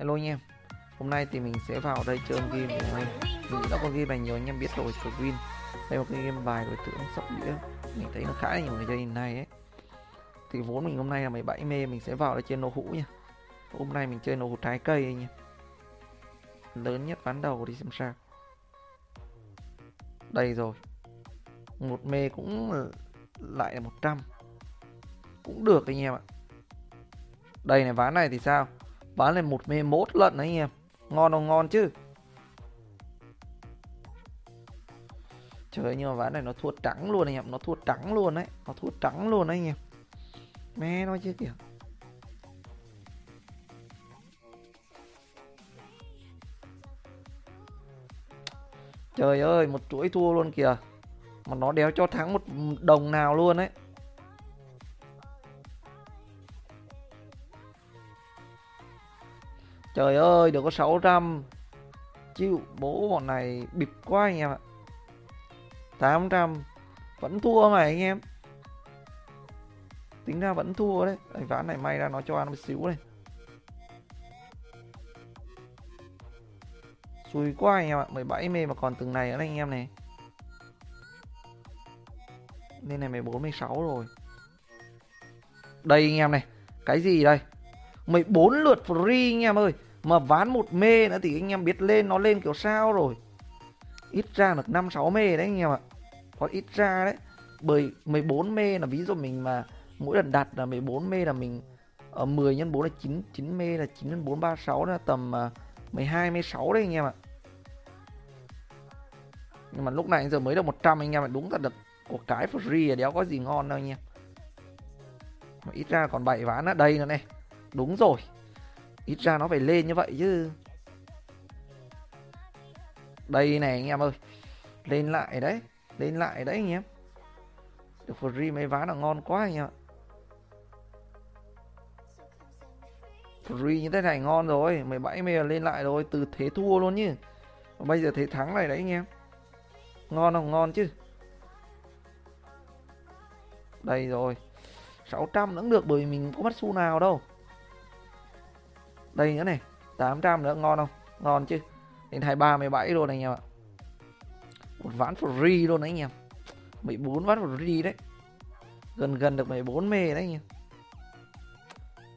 Hello anh em. Hôm nay thì mình sẽ vào đây chơi game của anh Mình đã có game này nhiều anh em biết rồi của Win. Đây là một cái game bài đối tượng sóc đĩa. Mình thấy nó khá là nhiều người chơi hiện nay ấy. Thì vốn mình hôm nay là 17 mê, Mình sẽ vào đây chơi nô hũ nha. Hôm nay mình chơi nô hũ trái cây anh em. Lớn nhất ván đầu đi xem sao. Đây rồi. Một mê cũng lại là 100 Cũng được anh em ạ. Đây này, ván này thì sao? Bán lên một mê mốt lận đấy anh em. Ngon không? Ngon chứ. Trời nhưng mà ván này nó thua trắng luôn anh em. Nó thua trắng luôn đấy. Nó thua trắng luôn đấy anh em. Mẹ nói chứ kìa. Trời ơi, một chuỗi thua luôn kìa. Mà nó đéo cho thắng một đồng nào luôn đấy Trời ơi, được có 600 Chịu, bố bọn này bịp quá anh em ạ. 800 Vẫn thua mà anh em. Tính ra vẫn thua đấy. Đấy, ván này may ra nó cho ăn một xíu này. Xui quá anh em ạ. 17 mê mà còn từng này nữa anh em này. Nên này 14, 16 rồi. Đây anh em này. Cái gì đây? 14 lượt free anh em ơi. Mà ván một mê nữa thì anh em biết lên, Nó lên kiểu sao rồi. Ít ra được 5-6 mê đấy anh em ạ. Còn ít ra đấy. Bởi 14 mê là ví dụ mình mà Mỗi lần đặt là 14 mê là mình ở 10 x 4 là 9 9 mê là 9 x 4 36 là tầm 12 mê 6 đấy anh em ạ. Nhưng mà lúc này giờ mới được 100 anh em ạ. Đúng là được của cái free là đéo có gì ngon đâu anh em. Mà ít ra còn 7 ván ở đây nữa này. Đúng rồi. Ít ra nó phải lên như vậy chứ. Đây này anh em ơi, Lên lại đấy, Lên lại đấy anh em. Được free mấy ván là ngon quá anh em ạ. Free như thế này ngon rồi 17 mê lên lại rồi, Từ thế thua luôn nhỉ. Bây giờ thế thắng này đấy anh em. Ngon không? Ngon chứ. Đây rồi 600 cũng được bởi mình có mất xu nào đâu đây nữa này 800 nữa, ngon không? Ngon chứ. Đến 23 17 luôn anh em ạ. Một ván free luôn đấy anh em. 14 ván free đấy. Gần gần được 14 mê đấy anh em.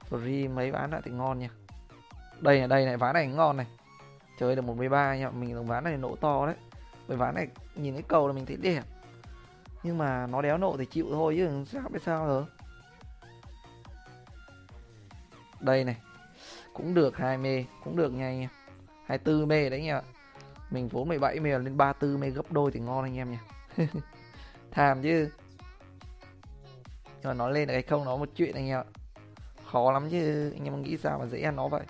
Free mấy ván lại thì ngon nha. Đây này đây này, ván này ngon này. Chơi được 113 nha mình được ván này nổ to đấy. Bởi ván này nhìn cái cầu là mình thấy đẹp. Nhưng mà nó đéo nộ thì chịu thôi chứ, sao biết sao rồi đây này cũng được hai mê, cũng được nha anh em 24 mê đấy nha mình vốn 17 mê lên 34 mê gấp đôi thì ngon anh em nha tham chứ. Nhưng mà nó lên được hay không nó một chuyện anh em ạ. Khó lắm chứ, anh em nghĩ sao mà dễ ăn nó vậy.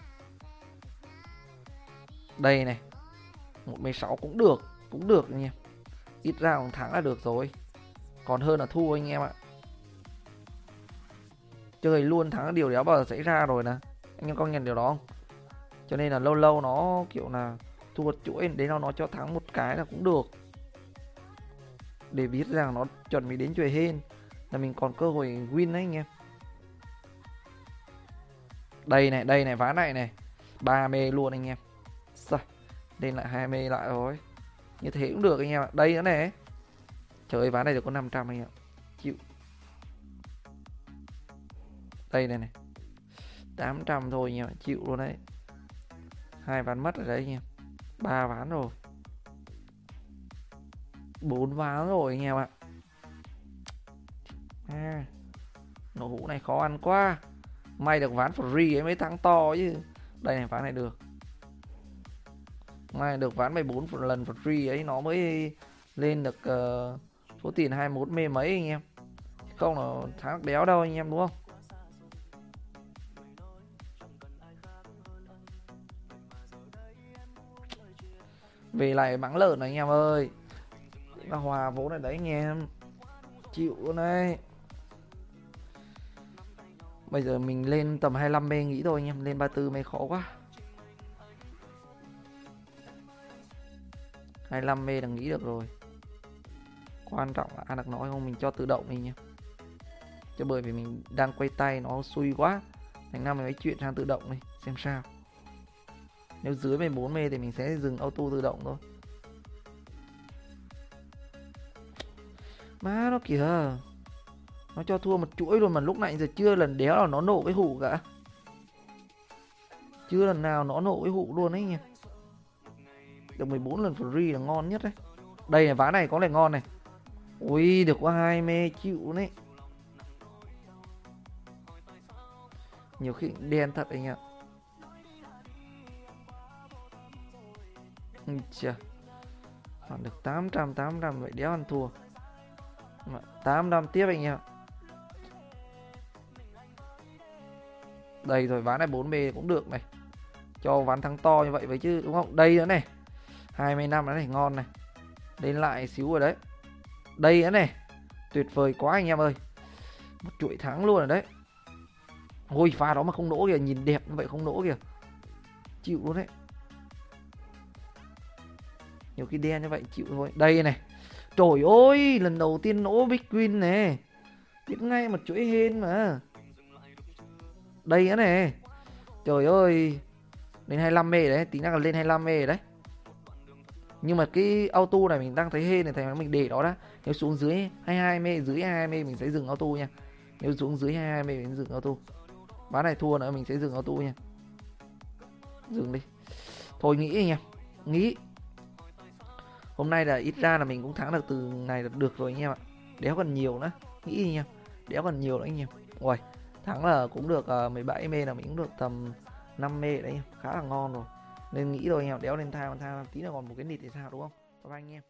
Đây này, một mê sáu cũng được cũng được anh em. Ít ra một tháng là được rồi. Còn hơn là thua anh em ạ. Chơi luôn thắng điều đéo bao giờ xảy ra rồi nè anh em công nhận điều đó không? Cho nên là lâu lâu nó kiểu là thua chuỗi, đến nó nó cho thắng một cái là cũng được. Để biết rằng nó chuẩn bị đến chuỗi hên là mình còn cơ hội win đấy anh em. Đây này đây này ván này này. Ba mê luôn anh em. Sao? lên lại hai mê lại rồi. Như thế cũng được anh em ạ. Đây nữa này. Trời ván này được có 500 anh em chịu. Đây này này. 800 thôi nha chịu luôn đấy. Hai ván mất ở đấy nha ba ván rồi. Bốn ván rồi anh em ạ. À, nổ hũ này khó ăn quá. May được ván free ấy mới thắng to chứ. Đây này ván này được. May được ván 14 lần free ấy nó mới lên được uh, số tiền 21 mê mấy anh em. Không là thắng đéo đâu anh em đúng không? Về lại bắn lợn này, anh em ơi. Là hòa vốn này đấy, anh em. Chịu luôn đấy bây giờ mình lên tầm 25 mê nghĩ thôi, anh em. Lên 34 mê khó quá. 25 mê là nghĩ được rồi. Quan trọng là ăn được nói không, mình cho tự động đi nha chứ bởi vì mình đang quay tay, nó xui quá. Thành năm mình mới chuyện sang tự động đi, xem sao nếu dưới 14 mê thì mình sẽ dừng auto tự động thôi. Má, nó kìa. Nó cho thua một chuỗi luôn mà lúc nãy giờ chưa lần đéo là nó nổ cái hụ cả. Chưa lần nào nó nổ cái hụ luôn ấy nhỉ được 14 lần free là ngon nhất đấy. Đây này, ván này có lẽ ngon này. Ui, được qua hai mê chịu đấy. Nhiều khi đen thật anh ạ. Chà còn được 800 800 vậy đéo ăn thua. 800 tiếp anh em đây rồi, ván này 4B cũng được này. Cho ván thắng to như vậy vậy chứ, đúng không? Đây nữa này. 20 năm nữa này ngon này. Lên lại xíu rồi đấy. Đây nữa này. Tuyệt vời quá anh em ơi. Một chuỗi thắng luôn rồi đấy. Ôi, pha đó mà không nổ kìa, nhìn đẹp như vậy không nổ kìa. Chịu luôn đấy nhiều khi đen như vậy chịu thôi. Đây này. Trời ơi, lần đầu tiên nổ big win này biết ngay một chuỗi hên mà. Đây nữa này trời ơi. Lên 25 mê đấy. Tính năng là lên 25 mê đấy. Nhưng mà cái auto này mình đang thấy hên này thành mình để đó đã. Nếu xuống dưới 22 mê, dưới 22 mê mình sẽ dừng auto nha. Nếu xuống dưới 22 mê mình dừng auto. Bán này thua nữa, mình sẽ dừng auto nha. Dừng đi. Thôi nghĩ nha. Nghĩ hôm nay là ít ra là mình cũng thắng được từ này là được rồi anh em ạ. Đéo còn nhiều nữa nghĩ anh em đéo còn nhiều nữa anh em. Ui thắng là cũng được ờ, uh, 17 mê là mình cũng được tầm 5 mê đấy khá là ngon rồi. Nên nghĩ rồi anh em đéo lên thang thang tí là còn một cái nịt thì sao đúng không? Các anh em.